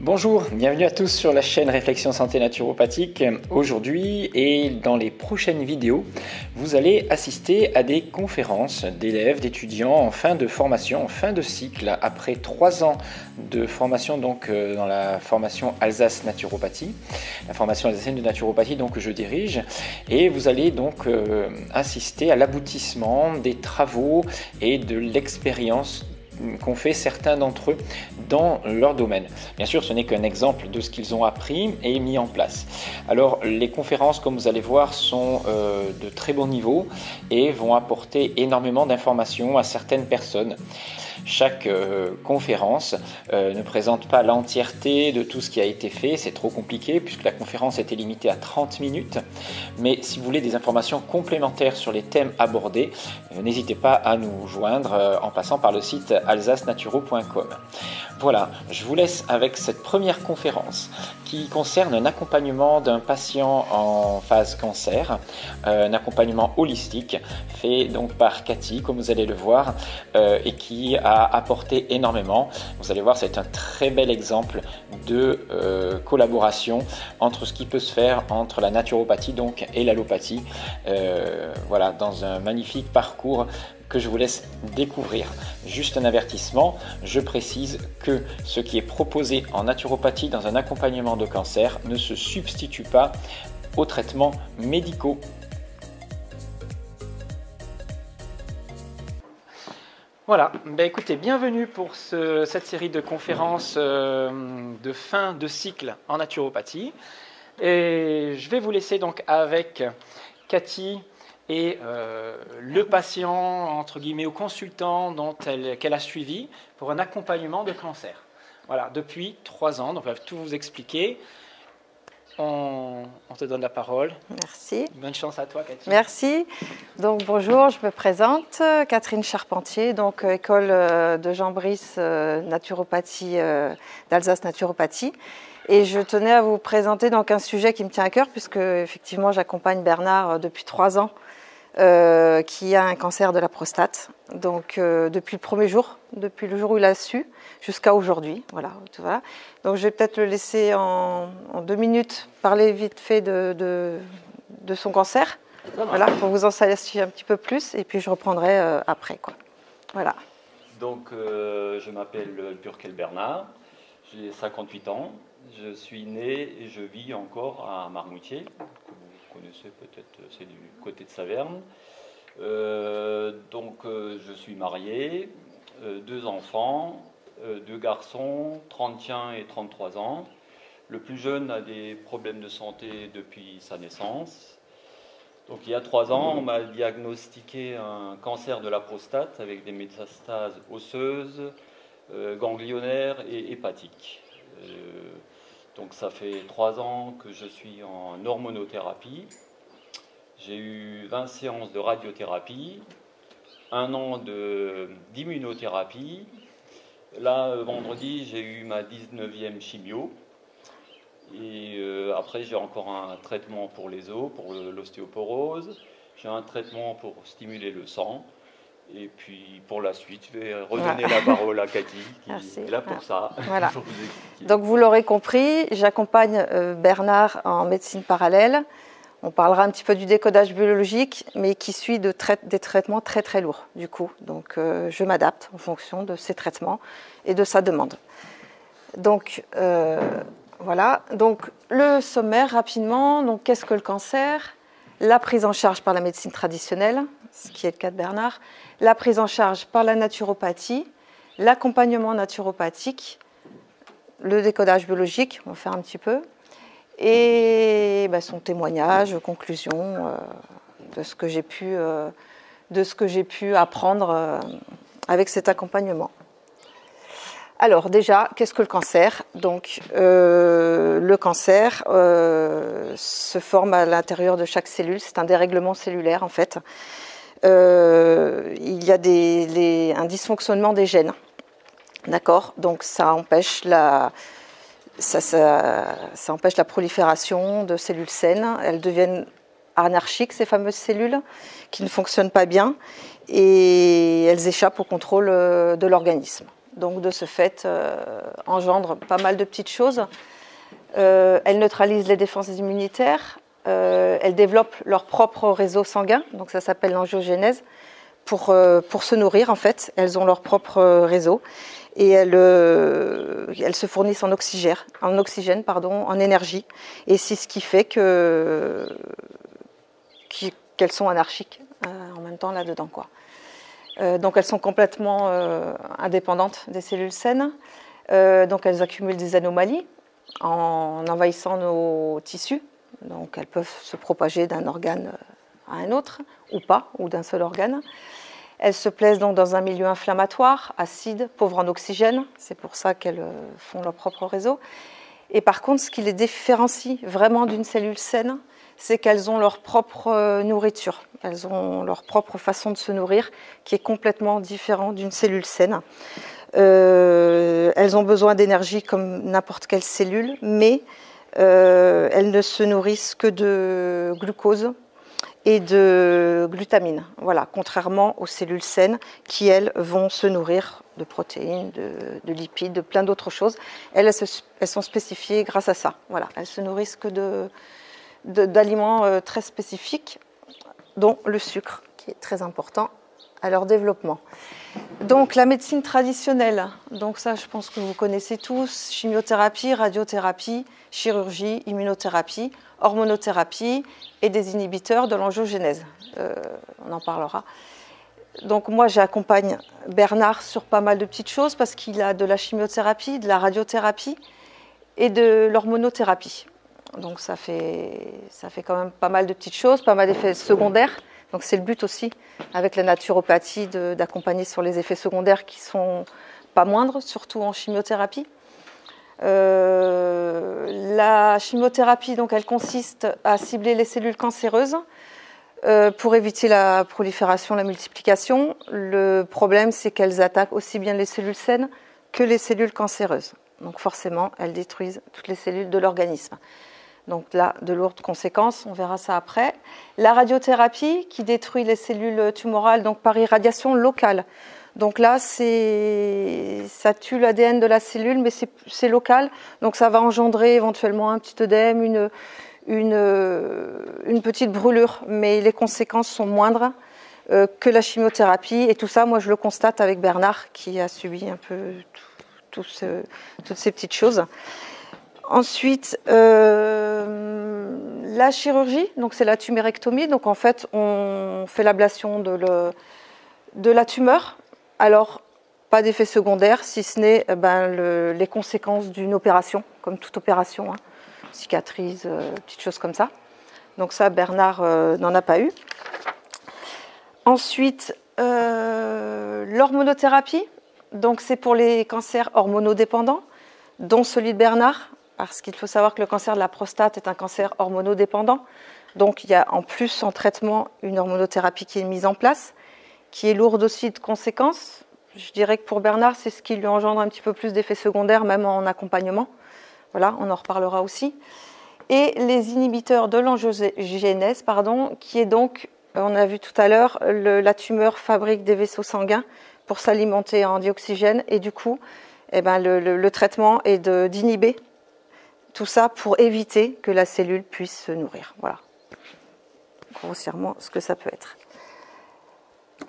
Bonjour, bienvenue à tous sur la chaîne Réflexion Santé Naturopathique. Aujourd'hui et dans les prochaines vidéos, vous allez assister à des conférences d'élèves, d'étudiants en fin de formation, en fin de cycle, après trois ans de formation donc euh, dans la formation Alsace Naturopathie, la formation alsacienne de naturopathie donc que je dirige, et vous allez donc euh, assister à l'aboutissement des travaux et de l'expérience qu'ont fait certains d'entre eux dans leur domaine. Bien sûr, ce n'est qu'un exemple de ce qu'ils ont appris et mis en place. Alors, les conférences, comme vous allez voir, sont euh, de très bon niveau et vont apporter énormément d'informations à certaines personnes. Chaque euh, conférence euh, ne présente pas l'entièreté de tout ce qui a été fait, c'est trop compliqué puisque la conférence était limitée à 30 minutes. Mais si vous voulez des informations complémentaires sur les thèmes abordés, euh, n'hésitez pas à nous joindre en passant par le site alsacenaturo.com. Voilà, je vous laisse avec cette première conférence qui concerne un accompagnement d'un patient en phase cancer, un accompagnement holistique fait donc par Cathy, comme vous allez le voir, et qui a apporté énormément. Vous allez voir, c'est un très bel exemple de euh, collaboration entre ce qui peut se faire entre la naturopathie donc et l'allopathie. Euh, voilà, dans un magnifique parcours que je vous laisse découvrir. Juste un avertissement, je précise que ce qui est proposé en naturopathie dans un accompagnement de cancer ne se substitue pas aux traitements médicaux Voilà, ben écoutez, bienvenue pour cette série de conférences euh, de fin de cycle en naturopathie. Et je vais vous laisser donc avec Cathy et euh, le patient, entre guillemets, ou consultant qu'elle a suivi pour un accompagnement de cancer. Voilà, depuis trois ans, donc on va tout vous expliquer. On, te donne la parole. Merci. Bonne chance à toi, Cathy. Merci. Donc bonjour, je me présente, Catherine Charpentier, donc euh, école euh, de Jean Brice euh, naturopathie d'Alsace naturopathie. Et je tenais à vous présenter donc un sujet qui me tient à cœur puisque effectivement j'accompagne Bernard depuis trois ans qui a un cancer de la prostate. Donc depuis le premier jour, depuis le jour où il a su, jusqu'à aujourd'hui. Voilà, voilà. Donc je vais peut-être le laisser en, deux minutes parler vite fait de, de, son cancer. Voilà, pour vous en savoir un petit peu plus, et puis je reprendrai euh, après. Quoi. Voilà. Donc euh, je m'appelle Burkel Bernard, j'ai 58 ans, je suis né et je vis encore à Marmoutier, que vous connaissez peut-être, c'est du côté de Saverne. Euh, donc je suis marié, deux enfants, euh, deux garçons, 31 et 33 ans. Le plus jeune a des problèmes de santé depuis sa naissance. Donc il y a trois ans, on m'a diagnostiqué un cancer de la prostate avec des métastases osseuses, euh, ganglionnaires et hépatiques. Donc ça fait trois ans que je suis en hormonothérapie. J'ai eu 20 séances de radiothérapie, un an d'immunothérapie Là, euh, vendredi, j'ai eu ma 19e chimio. Et euh, après, j'ai encore un traitement pour les os, pour l'ostéoporose. J'ai un traitement pour stimuler le sang. Et puis pour la suite, je vais redonner la parole à Cathy, qui est là pour ça. Voilà. Donc vous l'aurez compris, j'accompagne euh, Bernard en médecine parallèle. On parlera un petit peu du décodage biologique, mais qui suit de des traitements très très lourds du coup. Donc euh, je m'adapte en fonction de ces traitements et de sa demande. Donc euh, voilà. Donc le sommaire rapidement. Donc qu'est-ce que le cancer? La prise en charge par la médecine traditionnelle, ce qui est le cas de Bernard. La prise en charge par la naturopathie, l'accompagnement naturopathique, le décodage biologique. On va faire un petit peu et bah, son témoignage, conclusion euh, de ce que j'ai pu, euh, pu apprendre euh, avec cet accompagnement. Alors déjà, qu'est-ce que le cancer? Donc le cancer se forme à l'intérieur de chaque cellule, c'est un dérèglement cellulaire en fait. Il y a un dysfonctionnement des gènes. D'accord? Donc ça empêche la, ça, empêche la prolifération de cellules saines. Elles deviennent anarchiques, ces fameuses cellules, qui ne fonctionnent pas bien, et elles échappent au contrôle euh, de l'organisme. Donc de ce fait, engendre pas mal de petites choses. elle neutralise les défenses immunitaires. Elles développent leur propre réseau sanguin, donc ça s'appelle l'angiogénèse, pour, pour se nourrir en fait. Elles ont leur propre réseau et elles, elles, se fournissent en oxygène, en oxygène pardon, en énergie. Et c'est ce qui fait que qu'elles sont anarchiques en même temps là-dedans. Quoi. Euh, donc elles sont complètement euh, indépendantes des cellules saines. Euh, donc elles accumulent des anomalies en envahissant nos tissus. Donc elles peuvent se propager d'un organe à un autre, ou pas, ou d'un seul organe. Elles se plaisent donc dans un milieu inflammatoire, acide, pauvre en oxygène. C'est pour ça qu'elles font leur propre réseau. Et par contre, ce qui les différencie vraiment d'une cellule saine, c'est qu'elles ont leur propre euh, nourriture, elles ont leur propre façon de se nourrir qui est complètement différente d'une cellule saine. Euh, elles ont besoin d'énergie comme n'importe quelle cellule, mais euh, elles ne se nourrissent que de glucose et de glutamine. Voilà, contrairement aux cellules saines qui, elles, vont se nourrir de protéines, de, lipides, de plein d'autres choses. Elles, sont spécifiées grâce à ça. Voilà, elles se nourrissent que d'aliments euh, très spécifiques, dont le sucre, qui est très important à leur développement. Donc la médecine traditionnelle, donc ça je pense que vous connaissez tous, chimiothérapie, radiothérapie, chirurgie, immunothérapie, hormonothérapie et des inhibiteurs de l'angiogénèse. Euh, on en parlera. Donc moi j'accompagne Bernard sur pas mal de petites choses parce qu'il a de la chimiothérapie, de la radiothérapie et de l'hormonothérapie. Donc ça fait, ça fait quand même pas mal de petites choses, pas mal d'effets secondaires. Donc c'est le but aussi avec la naturopathie d'accompagner sur les effets secondaires qui sont pas moindres, surtout en chimiothérapie. Euh, la chimiothérapie, donc, elle consiste à cibler les cellules cancéreuses euh, pour éviter la prolifération, la multiplication. Le problème, c'est qu'elles attaquent aussi bien les cellules saines que les cellules cancéreuses. Donc forcément, elles détruisent toutes les cellules de l'organisme. Donc là, de lourdes conséquences, on verra ça après. La radiothérapie qui détruit les cellules tumorales donc par irradiation locale. Donc là, ça tue l'ADN de la cellule, mais c'est local. Donc ça va engendrer éventuellement un petit œdème, une, petite brûlure, mais les conséquences sont moindres euh, que la chimiothérapie. Et tout ça, moi, je le constate avec Bernard, qui a subi un peu toutes ces petites choses. Ensuite, euh, la chirurgie, donc c'est la tumérectomie. Donc en fait, on fait l'ablation de, la tumeur. Alors, pas d'effet secondaire, si ce n'est eh ben, les conséquences d'une opération, comme toute opération, hein. euh, petites choses comme ça. Donc ça, Bernard euh, n'en a pas eu. Ensuite, l'hormonothérapie. Donc c'est pour les cancers hormonodépendants, dont celui de Bernard parce qu'il faut savoir que le cancer de la prostate est un cancer hormonodépendant. Donc il y a en plus en traitement une hormonothérapie qui est mise en place, qui est lourde aussi de conséquences. Je dirais que pour Bernard, c'est ce qui lui engendre un petit peu plus d'effets secondaires, même en accompagnement. Voilà, on en reparlera aussi. Et les inhibiteurs de l'angiogénèse, pardon, qui est donc, on a vu tout à l'heure, la tumeur fabrique des vaisseaux sanguins pour s'alimenter en dioxygène et du coup, eh ben, le, le traitement est d'inhiber tout ça pour éviter que la cellule puisse se nourrir. Voilà, grossièrement ce que ça peut être.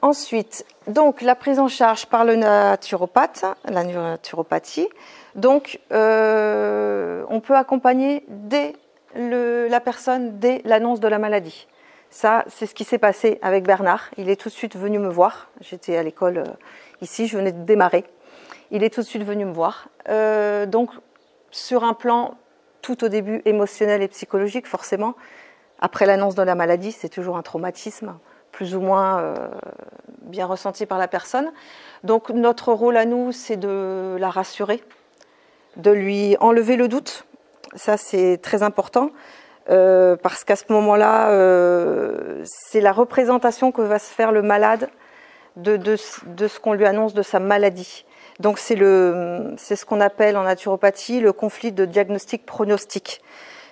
Ensuite, donc la prise en charge par le naturopathe, la naturopathie. Donc, euh, on peut accompagner dès la personne dès l'annonce de la maladie. Ça, c'est ce qui s'est passé avec Bernard. Il est tout de suite venu me voir. J'étais à l'école euh, ici, je venais de démarrer. Il est tout de suite venu me voir. Euh, donc, sur un plan tout au début émotionnel et psychologique, forcément. Après l'annonce de la maladie, c'est toujours un traumatisme, plus ou moins euh, bien ressenti par la personne. Donc notre rôle à nous, c'est de la rassurer, de lui enlever le doute. Ça, c'est très important. Euh, parce qu'à ce moment-là, euh, c'est la représentation que va se faire le malade de, de ce qu'on lui annonce de sa maladie. Donc c'est le, c'est ce qu'on appelle en naturopathie le conflit de diagnostic-pronostic.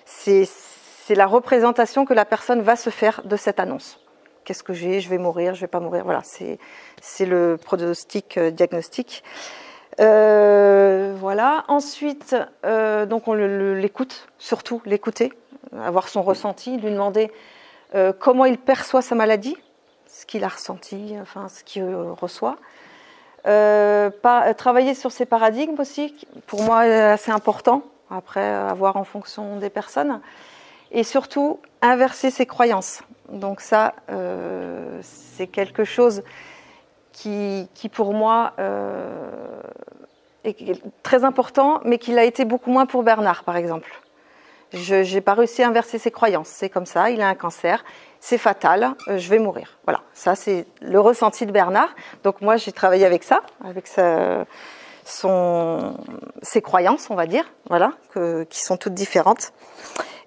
C'est, c'est la représentation que la personne va se faire de cette annonce. Qu'est-ce que j'ai? Je vais mourir Je vais pas mourir Voilà, c'est, c'est le pronostic euh, diagnostic. voilà. Ensuite, donc on l'écoute, surtout l'écouter, avoir son ressenti, lui demander comment il perçoit sa maladie, ce qu'il a ressenti, enfin ce qu'il reçoit. Travailler sur ses paradigmes aussi, pour moi assez important, après avoir en fonction des personnes et surtout inverser ses croyances. Donc ça, euh, c'est quelque chose qui, pour moi euh, est très important, mais qui l'a été beaucoup moins pour Bernard, par exemple. Je n'ai pas réussi à inverser ses croyances. C'est comme ça, il a un cancer, c'est fatal, euh, je vais mourir. Voilà, ça c'est le ressenti de Bernard. Donc moi j'ai travaillé avec ça, avec ses croyances, on va dire, voilà, qui sont toutes différentes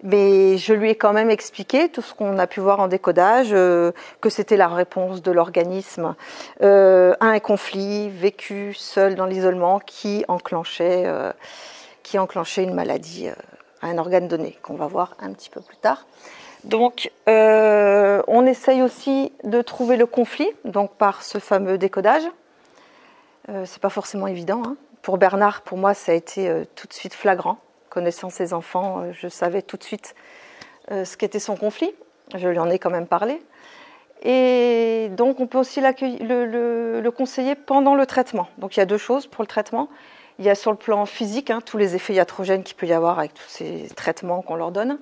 mais je lui ai quand même expliqué tout ce qu'on a pu voir en décodage, euh, que c'était la réponse de l'organisme euh, à un conflit vécu seul dans l'isolement qui enclenchait, qui enclenchait une maladie à un organe donné, qu'on va voir un petit peu plus tard. Donc, on essaye aussi de trouver le conflit, donc par ce fameux décodage. c'est pas forcément évident. Hein. Pour Bernard, pour moi, ça a été tout de suite flagrant connaissant ses enfants, euh, je savais tout de suite euh, ce qu'était son conflit. Je lui en ai quand même parlé. Et donc, on peut aussi le, le, conseiller pendant le traitement. Donc, il y a deux choses pour le traitement. Il y a sur le plan physique, hein, tous les effets iatrogènes qu'il peut y avoir avec tous ces traitements qu'on leur donne.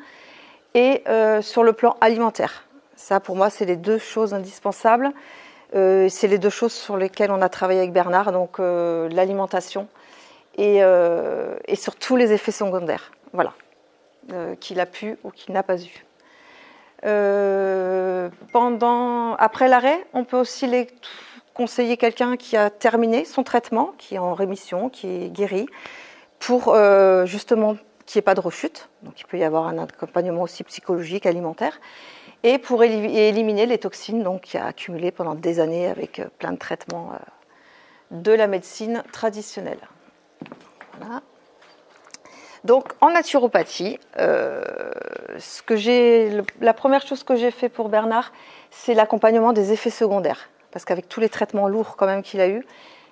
Et euh, sur le plan alimentaire. Ça, pour moi, c'est les deux choses indispensables. c'est les deux choses sur lesquelles on a travaillé avec Bernard, donc l'alimentation euh, et, sur tous les effets secondaires, voilà, euh, qu'il a pu ou qu'il n'a pas eu. Euh, après l'arrêt, on peut aussi conseiller quelqu'un qui a terminé son traitement, qui est en rémission, qui est guéri, pour justement qu'il n'y ait pas de rechute. Donc il peut y avoir un accompagnement aussi psychologique, alimentaire, et pour éliminer les toxines donc, qui a accumulé pendant des années avec plein de traitements de la médecine traditionnelle. Donc en naturopathie, euh, la première chose que j'ai fait pour Bernard, c'est l'accompagnement des effets secondaires. Parce qu'avec tous les traitements lourds quand même qu'il a eu,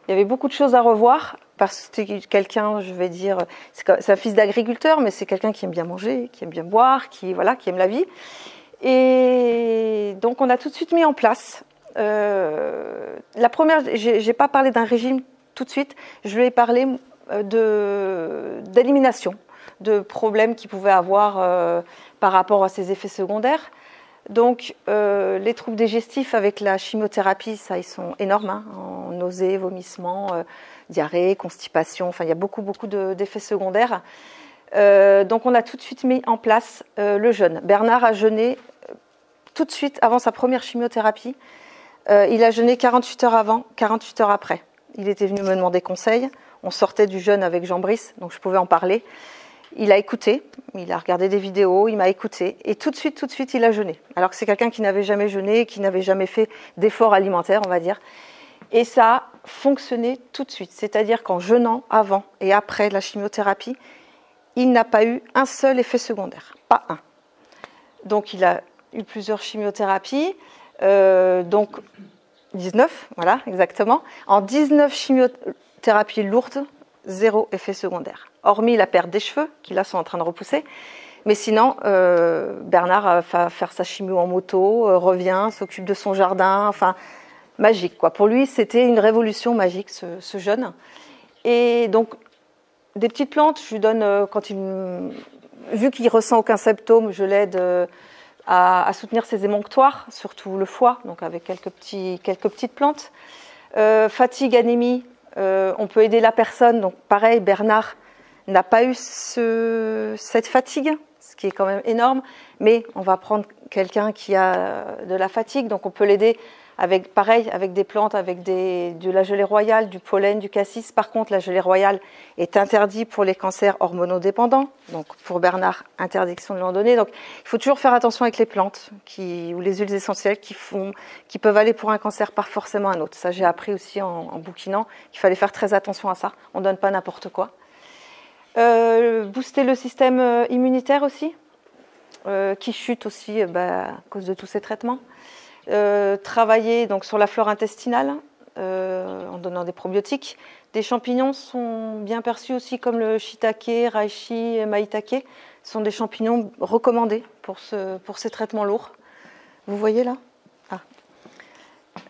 il y avait beaucoup de choses à revoir. Parce que c'est quelqu'un, je vais dire, c'est un fils d'agriculteur, mais c'est quelqu'un qui aime bien manger, qui aime bien boire, qui voilà, qui aime la vie. Et donc on a tout de suite mis en place. Euh, la première, j'ai pas parlé d'un régime tout de suite. Je lui ai parlé euh, d'élimination de, problèmes qu'il pouvait avoir euh, par rapport à ces effets secondaires. Donc, euh, les troubles digestifs avec la chimiothérapie, ça, ils sont énormes, hein, nausées, vomissements, diarrhée, constipation. Enfin, il y a beaucoup, beaucoup d'effets secondaires. donc, on a tout de suite mis en place le jeûne. Bernard a jeûné tout de suite avant sa première chimiothérapie. il a jeûné 48 heures avant, 48 heures après. Il était venu me demander conseil on sortait du jeûne avec Jean Brice, donc je pouvais en parler. Il a écouté, il a regardé des vidéos, il m'a écouté, et tout de suite, tout de suite, il a jeûné. Alors que c'est quelqu'un qui n'avait jamais jeûné, qui n'avait jamais fait d'efforts alimentaires, on va dire. Et ça a fonctionné tout de suite. C'est-à-dire qu'en jeûnant avant et après la chimiothérapie, il n'a pas eu un seul effet secondaire, pas un. Donc il a eu plusieurs chimiothérapies, euh, donc 19, voilà, exactement. En 19 chimiothérapies, thérapie lourde, zéro effet secondaire. Hormis la perte des cheveux, qui là sont en train de repousser. Mais sinon, euh, Bernard va faire sa chimio en moto, euh, revient, s'occupe de son jardin, enfin, magique quoi. Pour lui, c'était une révolution magique, ce, jeune. Et donc, des petites plantes, je lui donne, euh, quand il, vu qu'il ressent aucun symptôme, je l'aide à, soutenir ses émonctoires, surtout le foie, donc avec quelques, quelques petites plantes. fatigue, anémie, euh, on peut aider la personne. Donc pareil, Bernard n'a pas eu cette fatigue, ce qui est quand même énorme, mais on va prendre quelqu'un qui a de la fatigue, donc on peut l'aider avec pareil, avec des plantes, avec de la gelée royale, du pollen, du cassis. Par contre, la gelée royale est interdite pour les cancers hormonodépendants. Donc, pour Bernard, interdiction de l'en donner. Donc, il faut toujours faire attention avec les plantes ou les huiles essentielles qui peuvent aller pour un cancer, pas forcément un autre. Ça, j'ai appris aussi en, bouquinant qu'il fallait faire très attention à ça. On donne pas n'importe quoi. Euh, booster le système euh, immunitaire aussi, euh, qui chute aussi bah, à cause de tous ces traitements. Euh, travailler donc sur la flore intestinale euh, en donnant des probiotiques, Des champignons sont bien perçus aussi comme le shiitake, reishi, maitake. Ce sont des champignons recommandés pour, ce, pour ces traitements lourds. Vous voyez là? Ah.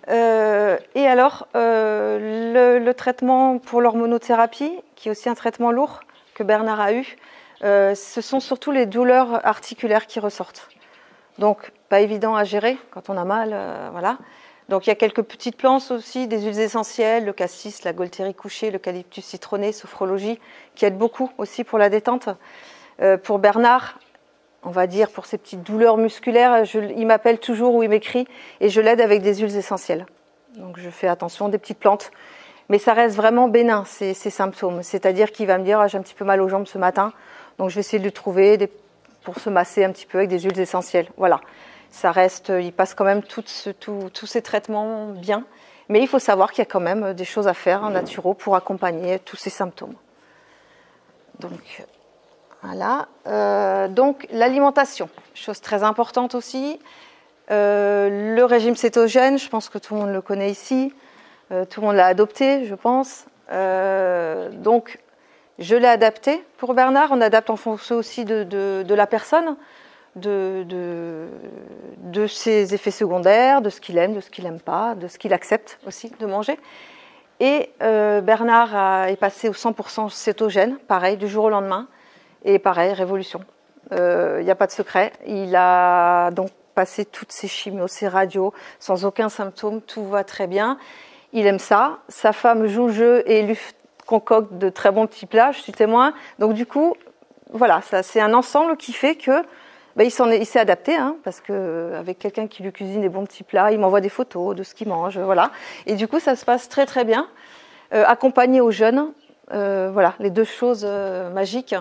euh, Et alors, euh, le, traitement pour l'hormonothérapie, qui est aussi un traitement lourd que Bernard a eu, euh, ce sont surtout les douleurs articulaires qui ressortent. Donc, pas évident à gérer quand on a mal, voilà. Donc il y a quelques petites plantes aussi, des huiles essentielles, le cassis, la gaultérie couchée, l'eucalyptus citronné, sophrologie, qui aident beaucoup aussi pour la détente. Euh, pour Bernard, on va dire pour ses petites douleurs musculaires, il m'appelle toujours ou il m'écrit et je l'aide avec des huiles essentielles. Donc je fais attention des petites plantes. Mais ça reste vraiment bénin, ces, symptômes. C'est-à-dire qu'il va me dire ah, j'ai un petit peu mal aux jambes ce matin, donc je vais essayer de lui trouver pour se masser un petit peu avec des huiles essentielles. Voilà ça reste, il passe quand même tous ces traitements bien. Mais il faut savoir qu'il y a quand même des choses à faire en pour accompagner tous ces symptômes. Donc, voilà. Euh, donc, l'alimentation, chose très importante aussi. Euh, le régime cétogène, je pense que tout le monde le connaît ici. Euh, tout le monde l'a adopté, je pense. donc, je l'ai adapté pour Bernard. On adapte en fonction aussi de la personne de, ses effets secondaires, de ce qu'il aime, de ce qu'il n'aime pas, de ce qu'il accepte aussi de manger. Et euh, Bernard est passé au 100% cétogène, pareil, du jour au lendemain. Et pareil, révolution. Il euh, n'y a pas de secret. Il a donc passé toutes ses chimios, ses radios, sans aucun symptôme, tout va très bien. Il aime ça. Sa femme joue le jeu et lui concocte de très bons petits plats, je suis témoin. Donc du coup, voilà, c'est un ensemble qui fait que bah, il s'est adapté, hein, parce que euh, avec quelqu'un qui lui cuisine des bons petits plats, il m'envoie des photos de ce qu'il mange, voilà. Et du coup, ça se passe très très bien. Euh, accompagné aux jeunes, euh, voilà, les deux choses magiques.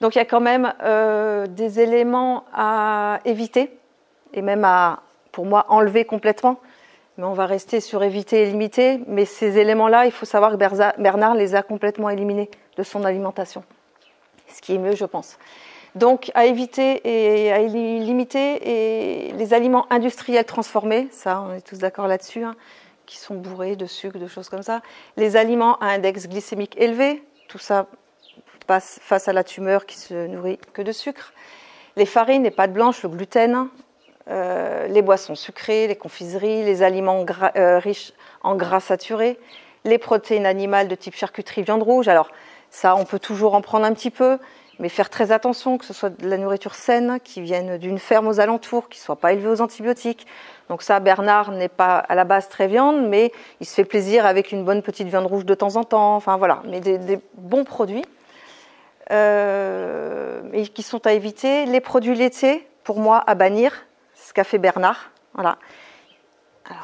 Donc il y a quand même des éléments à éviter et même à, pour moi, enlever complètement. On va rester sur éviter et limiter. Mais ces éléments-là, il faut savoir que Bernard les a complètement éliminés de son alimentation. Ce qui est mieux, je pense. Donc à éviter et à limiter les aliments industriels transformés, ça on est tous d'accord là-dessus, hein, qui sont bourrés de sucre, de choses comme ça. Les aliments à index glycémique élevé, tout ça passe face à la tumeur qui se nourrit que de sucre. Les farines, les pâtes blanches, le gluten, euh, les boissons sucrées, les confiseries, les aliments euh, riches en gras saturés, les protéines animales de type charcuterie, viande rouge. Alors ça, on peut toujours en prendre un petit peu, mais faire très attention que ce soit de la nourriture saine, qui vienne d'une ferme aux alentours, qui ne soit pas élevée aux antibiotiques. Donc ça, Bernard n'est pas à la base très viande, mais il se fait plaisir avec une bonne petite viande rouge de temps en temps. Enfin voilà, mais des, bons produits euh, et qui sont à éviter. Les produits laitiers, pour moi, à bannir. Ce qu'a fait Bernard. Voilà. Un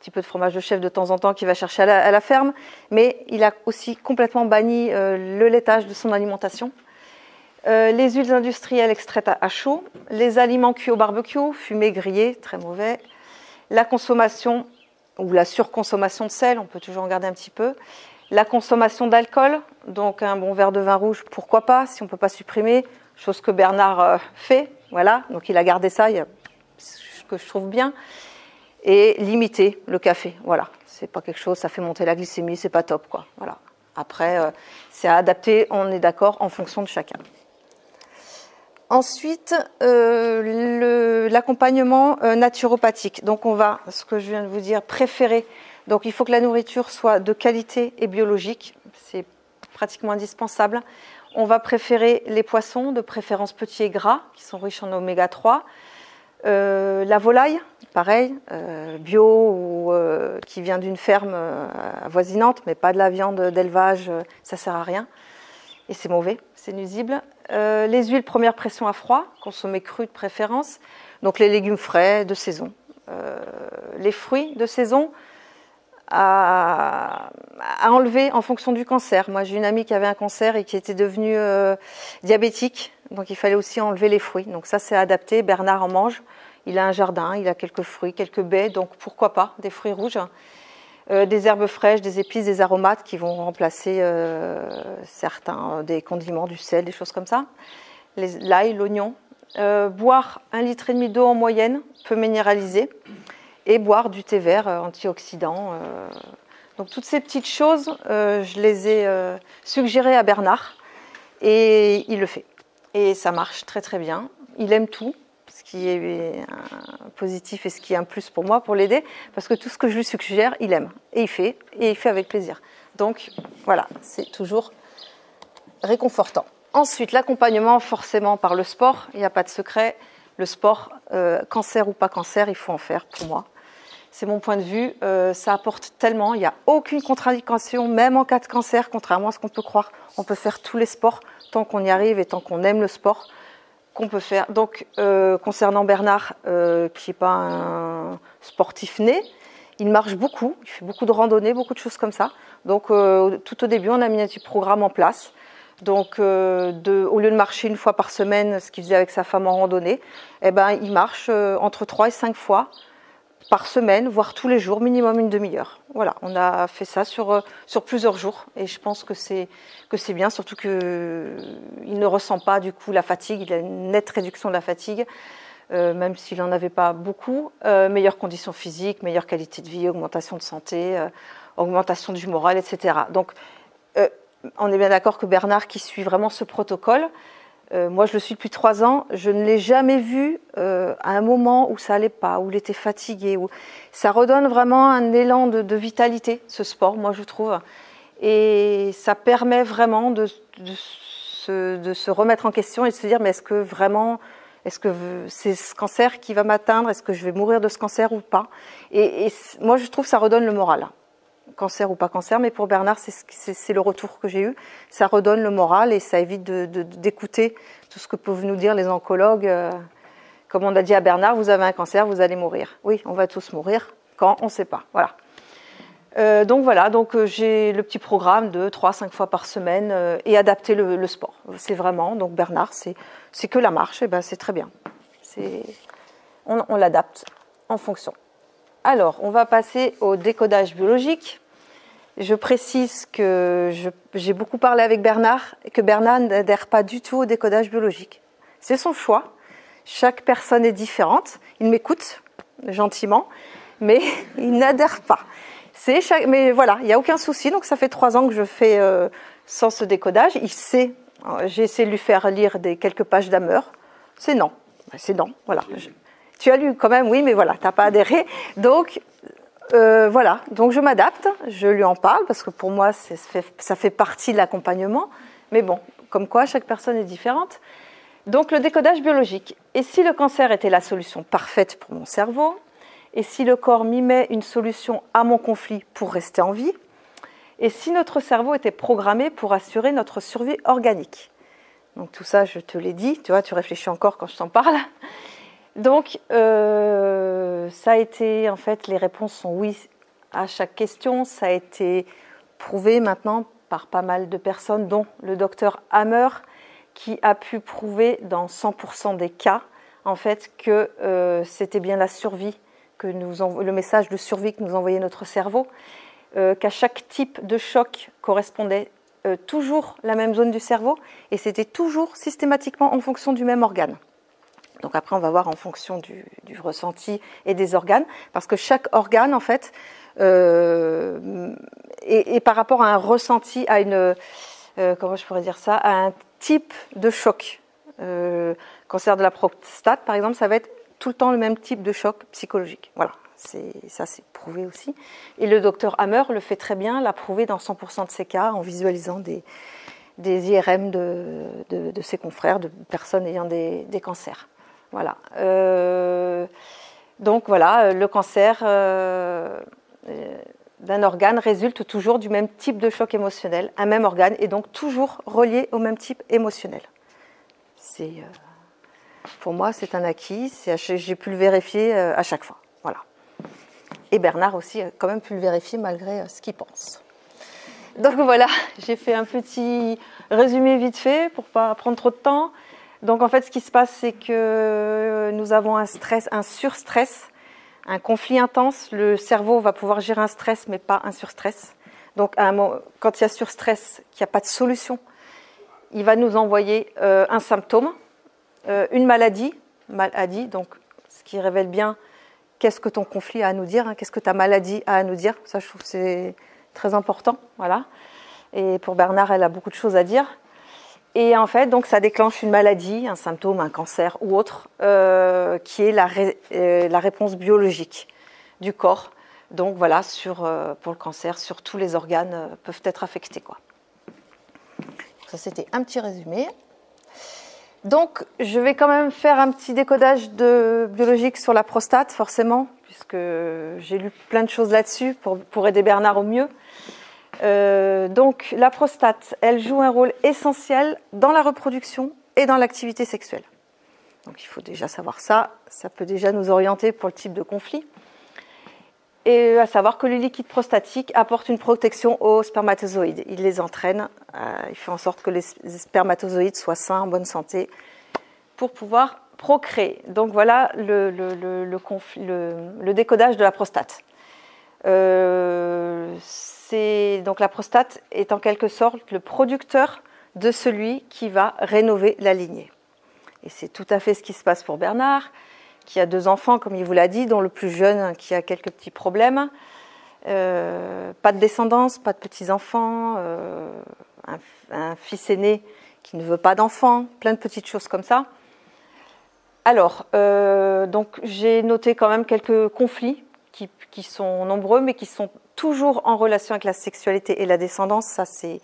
petit peu de fromage de chèvre de temps en temps qu'il va chercher à la, ferme, mais il a aussi complètement banni euh, le laitage de son alimentation. Euh, les huiles industrielles extraites à, chaud, les aliments cuits au barbecue, fumés, grillés, très mauvais, la consommation ou la surconsommation de sel, on peut toujours en garder un petit peu, la consommation d'alcool, donc un bon verre de vin rouge, pourquoi pas, si on ne peut pas supprimer, chose que Bernard euh, fait, voilà, donc il a gardé ça, ce que je trouve bien, et limiter le café, voilà, c'est pas quelque chose, ça fait monter la glycémie, c'est pas top, quoi, voilà. Après, euh, c'est à adapter, on est d'accord, en fonction de chacun. Ensuite, euh, l'accompagnement euh, naturopathique. Donc, on va, ce que je viens de vous dire, préférer. Donc, il faut que la nourriture soit de qualité et biologique. C'est pratiquement indispensable. On va préférer les poissons, de préférence petits et gras, qui sont riches en oméga 3. Euh, la volaille, pareil, bio ou qui vient d'une ferme avoisinante, mais pas de la viande d'élevage, ça sert à rien. Et c'est mauvais, c'est nuisible. Euh, les huiles première pression à froid, consommées crues de préférence. Donc les légumes frais de saison. Euh, les fruits de saison à, enlever en fonction du cancer. Moi, j'ai une amie qui avait un cancer et qui était devenue euh, diabétique. Donc il fallait aussi enlever les fruits. Donc ça, c'est adapté. Bernard en mange. Il a un jardin, il a quelques fruits, quelques baies. Donc pourquoi pas des fruits rouges euh, des herbes fraîches, des épices, des aromates qui vont remplacer euh, certains euh, des condiments, du sel, des choses comme ça. L'ail, l'oignon. boire un litre et demi d'eau en moyenne, peu minéraliser, et boire du thé vert antioxydant. Donc toutes ces petites choses, je les ai suggérées à Bernard et il le fait. Et ça marche très très bien. Il aime tout, ce qui est positif et ce qui est un plus pour moi pour l'aider, parce que tout ce que je lui suggère, il aime et il fait et il fait avec plaisir. Donc voilà, c'est toujours réconfortant. Ensuite, l'accompagnement forcément par le sport, il n'y a pas de secret. Le sport, euh, cancer ou pas cancer, il faut en faire pour moi. C'est mon point de vue. Euh, ça apporte tellement. Il n'y a aucune contradiction, même en cas de cancer, contrairement à ce qu'on peut croire. On peut faire tous les sports tant qu'on y arrive et tant qu'on aime le sport qu'on peut faire. Donc, euh, concernant Bernard, qui n'est pas un sportif né, il marche beaucoup. Il fait beaucoup de randonnées, beaucoup de choses comme ça. Donc, tout au début, on a mis un petit programme en place donc, euh, au lieu de marcher une fois par semaine, ce qu'il faisait avec sa femme en randonnée, eh ben, il marche euh, entre 3 et 5 fois par semaine, voire tous les jours, minimum une demi-heure. Voilà, on a fait ça sur, euh, sur plusieurs jours et je pense que c'est, que c'est bien, surtout qu'il ne ressent pas du coup la fatigue, il a une nette réduction de la fatigue. même s'il n'en avait pas beaucoup, meilleures conditions physiques, meilleure qualité de vie, augmentation de santé, augmentation du moral, etc. Donc, on est bien d'accord que Bernard, qui suit vraiment ce protocole, euh, moi je le suis depuis trois ans, je ne l'ai jamais vu euh, à un moment où ça allait pas, où il était fatigué. Ça redonne vraiment un élan de, vitalité, ce sport, moi je trouve. Et ça permet vraiment de, se, remettre en question et de se dire, mais est-ce que vraiment, est-ce que c'est ce cancer qui va m'atteindre? Est-ce que je vais mourir de ce cancer ou pas? Et, et moi je trouve que ça redonne le moral cancer ou pas cancer, mais pour Bernard, c'est le retour que j'ai eu. Ça redonne le moral et ça évite d'écouter tout ce que peuvent nous dire les oncologues. Euh, comme on a dit à Bernard, vous avez un cancer, vous allez mourir. Oui, on va tous mourir quand on ne sait pas. Voilà. Euh, donc voilà, donc euh, j'ai le petit programme de 3-5 fois par semaine et adapter le, sport. C'est vraiment, donc Bernard, c'est que la marche, et ben c'est très bien. On, on l'adapte en fonction. Alors, on va passer au décodage biologique. Je précise que j'ai beaucoup parlé avec Bernard et que Bernard n'adhère pas du tout au décodage biologique. C'est son choix. Chaque personne est différente. Il m'écoute gentiment, mais il n'adhère pas. mais voilà, il n'y a aucun souci. Donc ça fait trois ans que je fais euh, sans ce décodage. Il sait. J'ai essayé de lui faire lire quelques pages d'Hammer. C'est non. C'est non. Voilà. Tu as lu quand même, oui, mais voilà, tu n'as pas adhéré. Donc, euh, voilà, donc je m'adapte, je lui en parle parce que pour moi, ça fait partie de l'accompagnement. Mais bon, comme quoi, chaque personne est différente. Donc, le décodage biologique. Et si le cancer était la solution parfaite pour mon cerveau? Et si le corps mimait une solution à mon conflit pour rester en vie? Et si notre cerveau était programmé pour assurer notre survie organique? Donc, tout ça, je te l'ai dit, tu vois, tu réfléchis encore quand je t'en parle. Donc, euh, ça a été, en fait, les réponses sont oui à chaque question. Ça a été prouvé maintenant par pas mal de personnes, dont le docteur Hammer, qui a pu prouver dans 100% des cas, en fait, que euh, c'était bien la survie, que nous le message de survie que nous envoyait notre cerveau, euh, qu'à chaque type de choc correspondait toujours la même zone du cerveau, et c'était toujours systématiquement en fonction du même organe. Donc après, on va voir en fonction du, ressenti et des organes, parce que chaque organe, en fait, euh, est, par rapport à un ressenti, à une, euh, comment je pourrais dire ça, à un type de choc. Euh, cancer de la prostate, par exemple, ça va être tout le temps le même type de choc psychologique. Voilà, ça c'est prouvé aussi. Et le docteur Hammer le fait très bien, l'a prouvé dans 100% de ses cas en visualisant des, des IRM de, de, ses confrères, de personnes ayant des cancers. Voilà. Euh, donc voilà, le cancer euh, d'un organe résulte toujours du même type de choc émotionnel, un même organe, et donc toujours relié au même type émotionnel. C'est, euh, pour moi, c'est un acquis. j'ai pu le vérifier à chaque fois. Voilà. Et Bernard aussi a quand même pu le vérifier malgré ce qu'il pense. Donc voilà, j'ai fait un petit résumé vite fait pour pas prendre trop de temps. Donc en fait, ce qui se passe, c'est que nous avons un stress, un surstress, un conflit intense. Le cerveau va pouvoir gérer un stress, mais pas un surstress. Donc quand il y a surstress, qu'il n'y a pas de solution, il va nous envoyer euh, un symptôme, euh, une maladie, maladie, donc ce qui révèle bien qu'est-ce que ton conflit a à nous dire, hein, qu'est-ce que ta maladie a à nous dire. Ça, je trouve c'est très important, voilà. Et pour Bernard, elle a beaucoup de choses à dire. Et en fait, donc, ça déclenche une maladie, un symptôme, un cancer ou autre, euh, qui est la, euh, la, réponse biologique du corps. Donc voilà, euh, pour le cancer, sur tous les organes peuvent être affectés. Ça, c'était un petit résumé. Donc, je vais quand même faire un petit décodage biologique sur la prostate, forcément, puisque j'ai lu plein de choses là-dessus pour aider Bernard au mieux. Euh, donc la prostate, elle joue un rôle essentiel dans la reproduction et dans l'activité sexuelle. Donc il faut déjà savoir ça, ça peut déjà nous orienter pour le type de conflit. Et à savoir que le liquide prostatique apporte une protection aux spermatozoïdes. Il les entraîne, euh, il fait en sorte que les spermatozoïdes soient sains, en bonne santé, pour pouvoir procréer. Donc voilà le décodage de la prostate. Euh, donc la prostate est en quelque sorte le producteur de celui qui va rénover la lignée. Et c'est tout à fait ce qui se passe pour Bernard, qui a deux enfants, comme il vous l'a dit, dont le plus jeune qui a quelques petits problèmes. Euh, pas de descendance, pas de petits-enfants, euh, un, fils aîné qui ne veut pas d'enfants, plein de petites choses comme ça. Alors, donc j'ai noté quand même quelques conflits qui, sont nombreux, mais qui sont toujours en relation avec la sexualité et la descendance. Ça, c'est,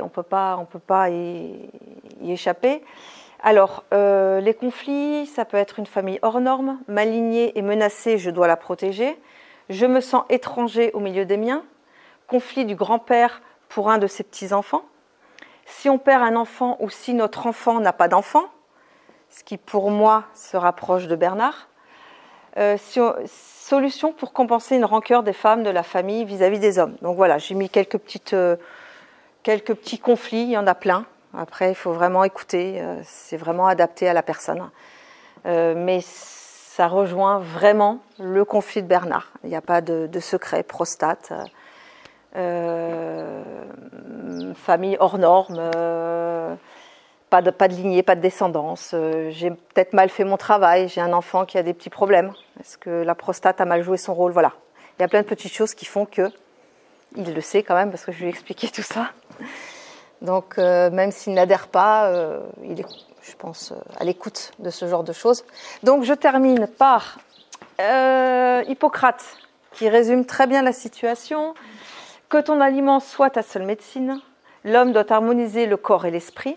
on peut pas, on peut pas y, échapper. Alors, euh, les conflits, ça peut être une famille hors norme, malignée et menacée, je dois la protéger. Je me sens étranger au milieu des miens. Conflit du grand-père pour un de ses petits-enfants. Si on perd un enfant ou si notre enfant n'a pas d'enfant, ce qui pour moi se rapproche de Bernard, euh, solution pour compenser une rancœur des femmes de la famille vis-à-vis des hommes. Donc voilà, j'ai mis quelques, petites, euh, quelques petits conflits, il y en a plein. Après, il faut vraiment écouter, euh, c'est vraiment adapté à la personne. mais ça rejoint vraiment le conflit de Bernard. Il n'y a pas de, de secret, prostate, famille hors norme pas de, lignée, pas de descendance. Euh, j'ai peut-être mal fait mon travail. J'ai un enfant qui a des petits problèmes. Est-ce que la prostate a mal joué son rôle? Voilà. Il y a plein de petites choses qui font que il le sait quand même parce que je lui ai expliqué tout ça. Donc euh, même s'il n'adhère pas, euh, il est, je pense, à l'écoute de ce genre de choses. Donc je termine par Hippocrate qui résume très bien la situation. Que ton aliment soit ta seule médecine. L'homme doit harmoniser le corps et l'esprit.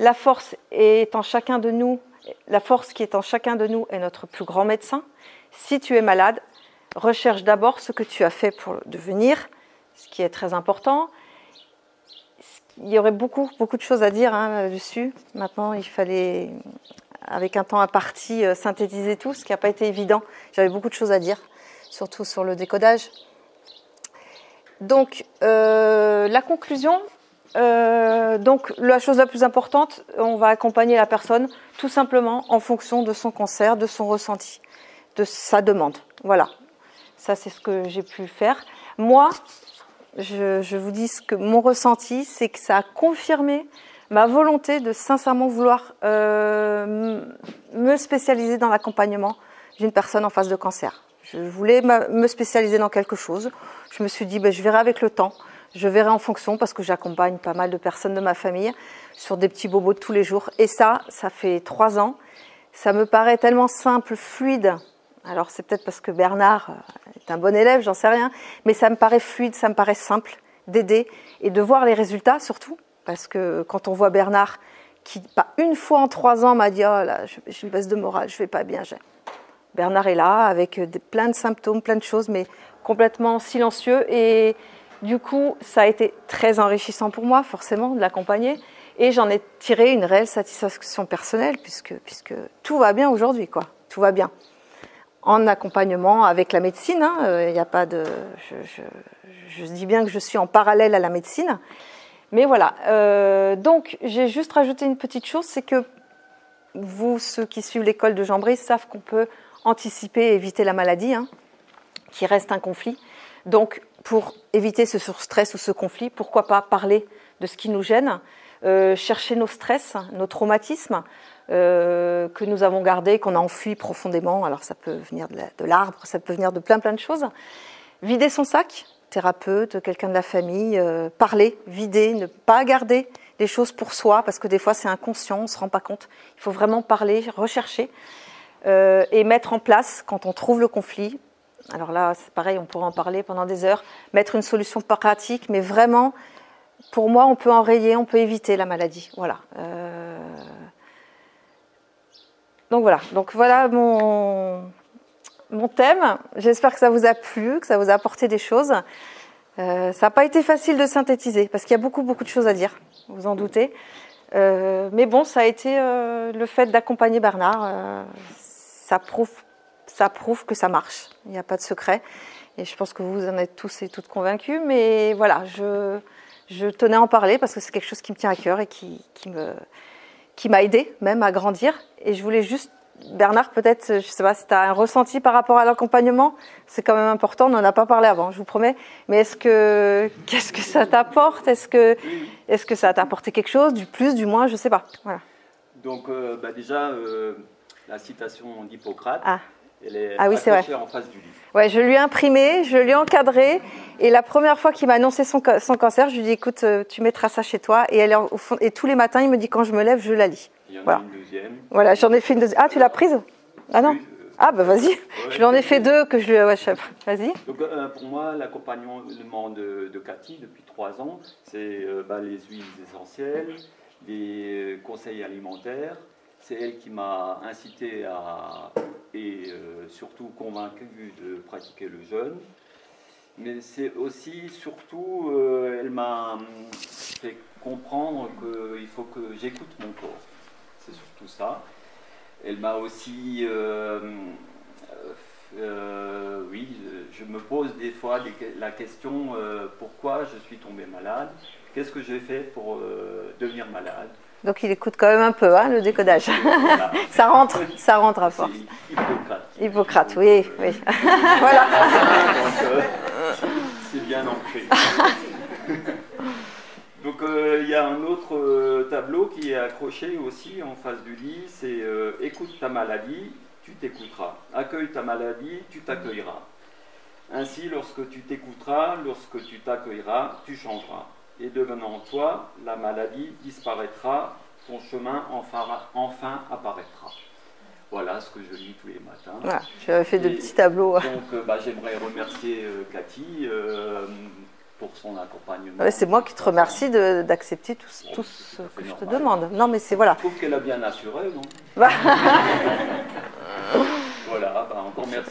La force est en chacun de nous. La force qui est en chacun de nous est notre plus grand médecin. Si tu es malade, recherche d'abord ce que tu as fait pour devenir, ce qui est très important. Il y aurait beaucoup, beaucoup de choses à dire hein, là-dessus. Maintenant, il fallait, avec un temps imparti, euh, synthétiser tout, ce qui n'a pas été évident. J'avais beaucoup de choses à dire, surtout sur le décodage. Donc, euh, la conclusion, euh, donc la chose la plus importante, on va accompagner la personne tout simplement en fonction de son cancer, de son ressenti, de sa demande. Voilà, ça c'est ce que j'ai pu faire. Moi, je, vous dis ce que mon ressenti, c'est que ça a confirmé ma volonté de sincèrement vouloir euh, me spécialiser dans l'accompagnement d'une personne en phase de cancer. Je voulais me spécialiser dans quelque chose. Je me suis dit, ben, je verrai avec le temps. Je verrai en fonction parce que j'accompagne pas mal de personnes de ma famille sur des petits bobos de tous les jours. Et ça, ça fait trois ans. Ça me paraît tellement simple, fluide. Alors c'est peut-être parce que Bernard euh, est un bon élève, j'en sais rien. Mais ça me paraît fluide, ça me paraît simple d'aider et de voir les résultats surtout. Parce que quand on voit Bernard qui, pas une fois en trois ans, m'a dit Oh là, j'ai une baisse de morale, je vais pas bien. Bernard est là avec euh, plein de symptômes, plein de choses, mais complètement silencieux et du coup, ça a été très enrichissant pour moi, forcément, de l'accompagner. Et j'en ai tiré une réelle satisfaction personnelle, puisque, tout va bien aujourd'hui, quoi. Tout va bien. En accompagnement avec la médecine, il hein, n'y a pas de. Je, dis bien que je suis en parallèle à la médecine. Mais voilà. Euh, donc, j'ai juste rajouté une petite chose, c'est que vous, ceux qui suivent l'école de Brice, savent qu'on peut anticiper et éviter la maladie, hein, qui reste un conflit. Donc, pour éviter ce surstress ou ce conflit, pourquoi pas parler de ce qui nous gêne, euh, chercher nos stress, nos traumatismes euh, que nous avons gardés, qu'on a enfuis profondément. Alors ça peut venir de l'arbre, ça peut venir de plein plein de choses. Vider son sac, thérapeute, quelqu'un de la famille, euh, parler, vider, ne pas garder les choses pour soi, parce que des fois c'est inconscient, on ne se rend pas compte. Il faut vraiment parler, rechercher et mettre en place quand on trouve le conflit. Alors là, c'est pareil, on pourra en parler pendant des heures, mettre une solution pratique, mais vraiment, pour moi, on peut enrayer, on peut éviter la maladie. Voilà. Euh, donc voilà, donc voilà mon, thème. J'espère que ça vous a plu, que ça vous a apporté des choses. Euh, ça n'a pas été facile de synthétiser parce qu'il y a beaucoup beaucoup de choses à dire, vous en doutez. Euh, mais bon, ça a été le fait d'accompagner Bernard. ça prouve, ça prouve que ça marche. Il n'y a pas de secret. Et je pense que vous en êtes tous et toutes convaincus. Mais voilà, je, je tenais à en parler parce que c'est quelque chose qui me tient à cœur et qui, qui me, qui m'a aidé même à grandir. Et je voulais juste Bernard, peut-être, je ne sais pas si tu as un ressenti par rapport à l'accompagnement. C'est quand même important, on n'en a pas parlé avant, je vous promets. Mais est-ce que, qu'est-ce que ça t'apporte? Est-ce que, est-ce que ça t'a apporté quelque chose, du plus, du moins, je ne sais pas. Voilà. Donc, euh, bah, déjà, euh, la citation d'Hippocrate, ah. Elle est ah, oui, accrochée en face du livre. Ouais, je lui ai imprimé, je lui ai encadré. Et la première fois qu'il m'a annoncé son, son, cancer, je lui ai dit, écoute, euh, tu mettras ça chez toi. Et, elle, au fond, et tous les matins, il me dit, quand je me lève, je la lis. Il y en voilà. a une deuxième. Voilà, j'en ai fait une deuxième. Ah, tu l'as prise? Ah non Ah, bah vas-y. je lui en ai fait deux que je lui ai. Ouais, vas-y. Donc, euh, pour moi, l'accompagnement de, de Cathy depuis trois ans, c'est euh, bah, les huiles essentielles, les conseils alimentaires. C'est elle qui m'a incité à, et euh, surtout convaincu de pratiquer le jeûne. Mais c'est aussi, surtout, euh, elle m'a fait comprendre qu'il faut que j'écoute mon corps. C'est surtout ça. Elle m'a aussi, euh, euh, oui, je me pose des fois la question pourquoi je suis tombé malade? Qu'est-ce que j'ai fait pour devenir malade? Donc il écoute quand même un peu hein, le décodage. Voilà. ça rentre, ça rentre à force. Hippocrate. Hippocrate, oui, oui. voilà. C'est bien ancré. Donc euh, il y a un autre euh, tableau qui est accroché aussi en face du lit, c'est euh, écoute ta maladie, tu t'écouteras. Accueille ta maladie, tu t'accueilleras. Ainsi, lorsque tu t'écouteras, lorsque tu t'accueilleras, tu changeras. Et devenant toi, la maladie disparaîtra, ton chemin enfin, enfin apparaîtra. Voilà ce que je lis tous les matins. voilà. J'avais fait de Et- petits tableaux. Donc euh, bah, j'aimerais remercier euh, Cathy euh, pour son accompagnement. Ouais, c'est moi qui te remercie d'accepter tout, ce- tout ce que je te demande. Non, mais c'est voilà. Je trouve qu'elle a bien assuré, non?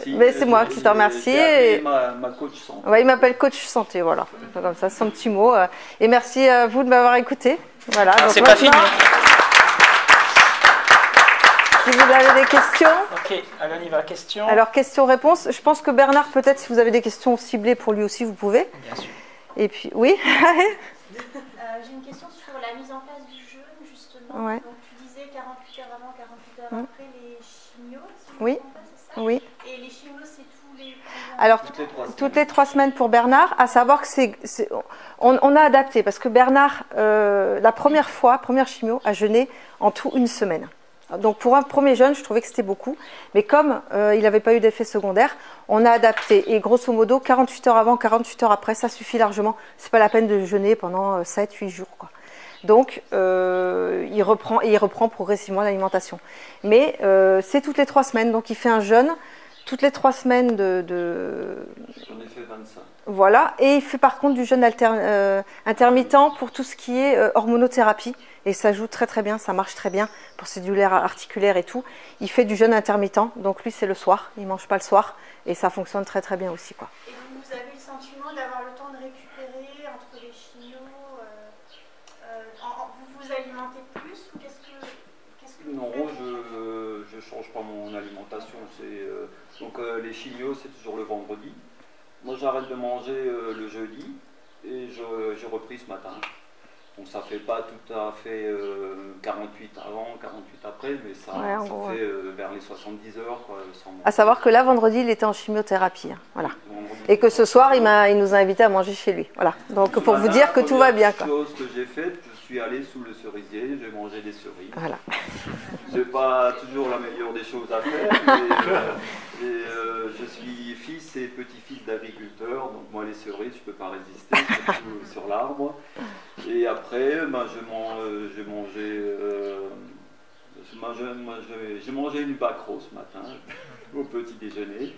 Mais c'est moi qui te remercie et- ma, ma coach santé. ouais, il m'appelle coach santé, voilà. C'est Comme ça, son petit mot. euh. Et merci à vous de m'avoir écouté. Voilà. Ah, c'est pas fini. Si vous avez des questions, Ok, allez, on y va. Question alors questions-réponses. Je pense que Bernard, peut-être, si vous avez des questions ciblées pour lui aussi, vous pouvez. Bien sûr. Et puis, oui. Euh, J'ai une question sur la mise en place du jeûne, justement. Ouais. Donc, tu disais 48 heures avant, 48 heures Mm. après les chimios, si Oui. pas, ça? Oui. Et les chimios, c'est tous les. Alors, Toutes les trois toutes semaines. les trois semaines pour Bernard, à savoir que c'est, c'est- on, on a adapté parce que Bernard, euh, la première fois, première chimio, a jeûné en tout une semaine. Donc pour un premier jeûne, je trouvais que c'était beaucoup, mais comme euh, il n'avait pas eu d'effet secondaire, on a adapté. Et grosso modo, 48 heures avant, 48 heures après, ça suffit largement. C'est pas la peine de jeûner pendant 7-8 jours, quoi. Donc, euh, il, reprend, il reprend progressivement l'alimentation. Mais euh, c'est toutes les trois semaines, donc il fait un jeûne toutes les trois semaines de, de- J'en ai fait 25. voilà, et il fait par contre du jeûne alter- euh, intermittent pour tout ce qui est euh, hormonothérapie, et ça joue très très bien, ça marche très bien pour ses douleurs articulaires et tout. Il fait du jeûne intermittent, donc lui c'est le soir, il mange pas le soir, et ça fonctionne très très bien aussi quoi. Et donc, vous avez le sentiment d'avoir le temps de récupérer entre les chimios euh, euh, en- en- Vous vous alimentez plus ou qu'est-ce que. Qu'est-ce que vous Non, faites je ne change pas mon alimentation. C'est, euh, donc euh, les chimios, c'est toujours le vendredi. Moi, j'arrête de manger euh, le jeudi et j'ai repris ce matin. Donc ça fait pas tout à fait euh, 48 avant, 48 après, mais ça, Ouais, en ça gros, fait euh, vers les 70 heures. Quoi, sans À savoir que là vendredi il était en chimiothérapie, hein, voilà. vendredi. Et que ce soir il, m'a, il nous a invités à manger chez lui, voilà. Donc pour vous dire que tout va bien. La chose que j'ai faite, je suis allé sous le cerisier, j'ai mangé des cerises. Voilà. C'est pas toujours la meilleure des choses à faire, mais euh, et, euh, je suis fils et petit-fils d'agriculteurs, donc moi les cerises, je peux pas résister, surtout sur l'arbre. Et après, ben, euh, j'ai mangé, euh, moi, j'ai- mangé une bacro ce matin au petit déjeuner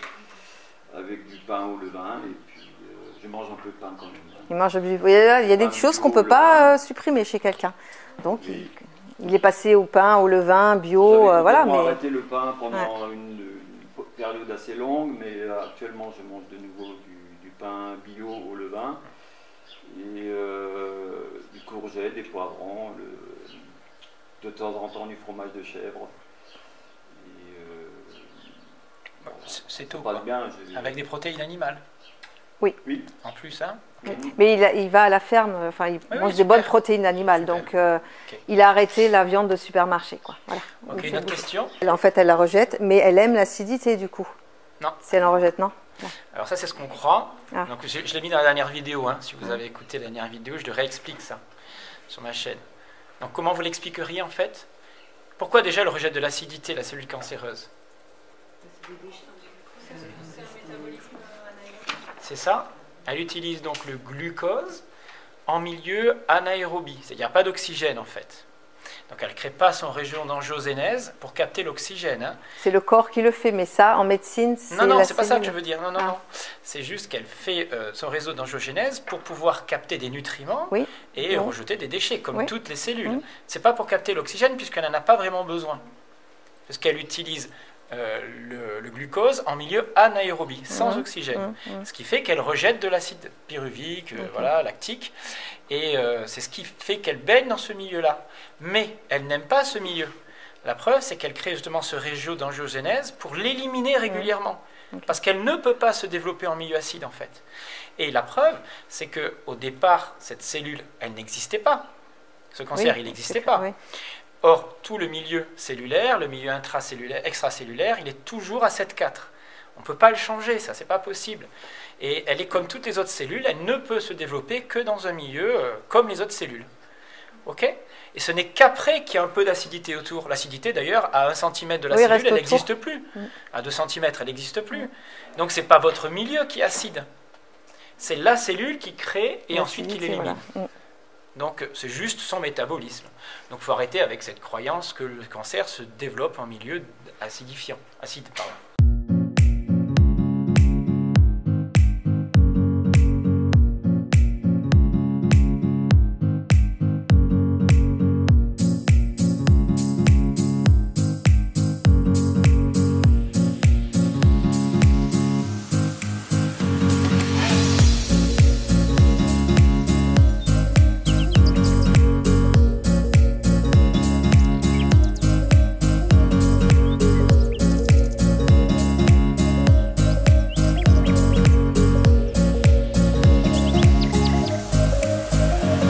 avec du pain au levain et puis euh, je mange un peu de pain quand même. Il mange du. Il y a, il y a des choses qu'on ne peut pas euh, supprimer chez quelqu'un. Donc, Oui. il, il est passé au pain, au levain, bio, euh, voilà. Mais arrêté le pain pendant une période assez longue, mais euh, actuellement je mange de nouveau du, du pain bio au levain et euh, du courget, des poivrons, le- de temps en temps du fromage de chèvre. Et, euh, Bon, c'est- tout. quoi. bien. Avec des protéines animales. Oui. Oui. En plus, hein Mais il, a- il va à la ferme, enfin, il oui, mange des bonnes protéines animales. Super. Donc, euh, il a arrêté la viande de supermarché. Quoi. Voilà. Ok, Donc, une autre question? Elle, En fait, elle la rejette, mais elle aime l'acidité du coup. Non. Si elle en rejette, non? Alors ça, c'est ce qu'on croit. Ah. Donc je, je l'ai mis dans la dernière vidéo. hein. Si vous avez écouté la dernière vidéo, je le réexplique ça sur ma chaîne. Donc comment vous l'expliqueriez en fait? Pourquoi déjà elle rejette de l'acidité, la cellule cancéreuse? C'est ça. Elle utilise donc le glucose en milieu anaérobie, c'est-à-dire pas d'oxygène en fait. Donc elle ne crée pas son région d'angiogénèse pour capter l'oxygène. hein. C'est le corps qui le fait, mais ça, en médecine, c'est. Non, non, c'est pas ça que je veux dire. Non, non, Ah. non. C'est juste qu'elle fait euh, son réseau d'angiogénèse pour pouvoir capter des nutriments Oui. et rejeter des déchets, comme Oui. toutes les cellules. Mhm. C'est pas pour capter l'oxygène puisqu'elle n'en a pas vraiment besoin. Parce qu'elle utilise euh, le, le glucose en milieu anaérobie, sans Mhm. oxygène. Hum, hum. Ce qui fait qu'elle rejette de l'acide pyruvique, euh, voilà, lactique, et euh, c'est ce qui fait qu'elle baigne dans ce milieu-là. Mais elle n'aime pas ce milieu. La preuve, c'est qu'elle crée justement ce réseau d'angiogénèse pour l'éliminer régulièrement, parce qu'elle ne peut pas se développer en milieu acide en fait. Et la preuve, c'est que au départ, cette cellule, elle n'existait pas. Ce cancer, Oui, il n'existait pas. oui. Or, tout le milieu cellulaire, le milieu intracellulaire, extracellulaire, il est toujours à 7,4. On ne peut pas le changer, ça, c'est pas possible. Et elle est comme toutes les autres cellules, elle ne peut se développer que dans un milieu euh, comme les autres cellules. OK? Et ce n'est qu'après qu'il y a un peu d'acidité autour. L'acidité, d'ailleurs, à 1 cm de la Oui, cellule, reste elle n'existe plus. Mm. À 2 cm, elle n'existe plus. Donc, ce n'est pas votre milieu qui est acide. C'est la cellule qui crée et ensuite qui l'élimine. voilà. Hum. Donc c'est juste son métabolisme. Donc il faut arrêter avec cette croyance que le cancer se développe en milieu acidifiant, acide, pardon.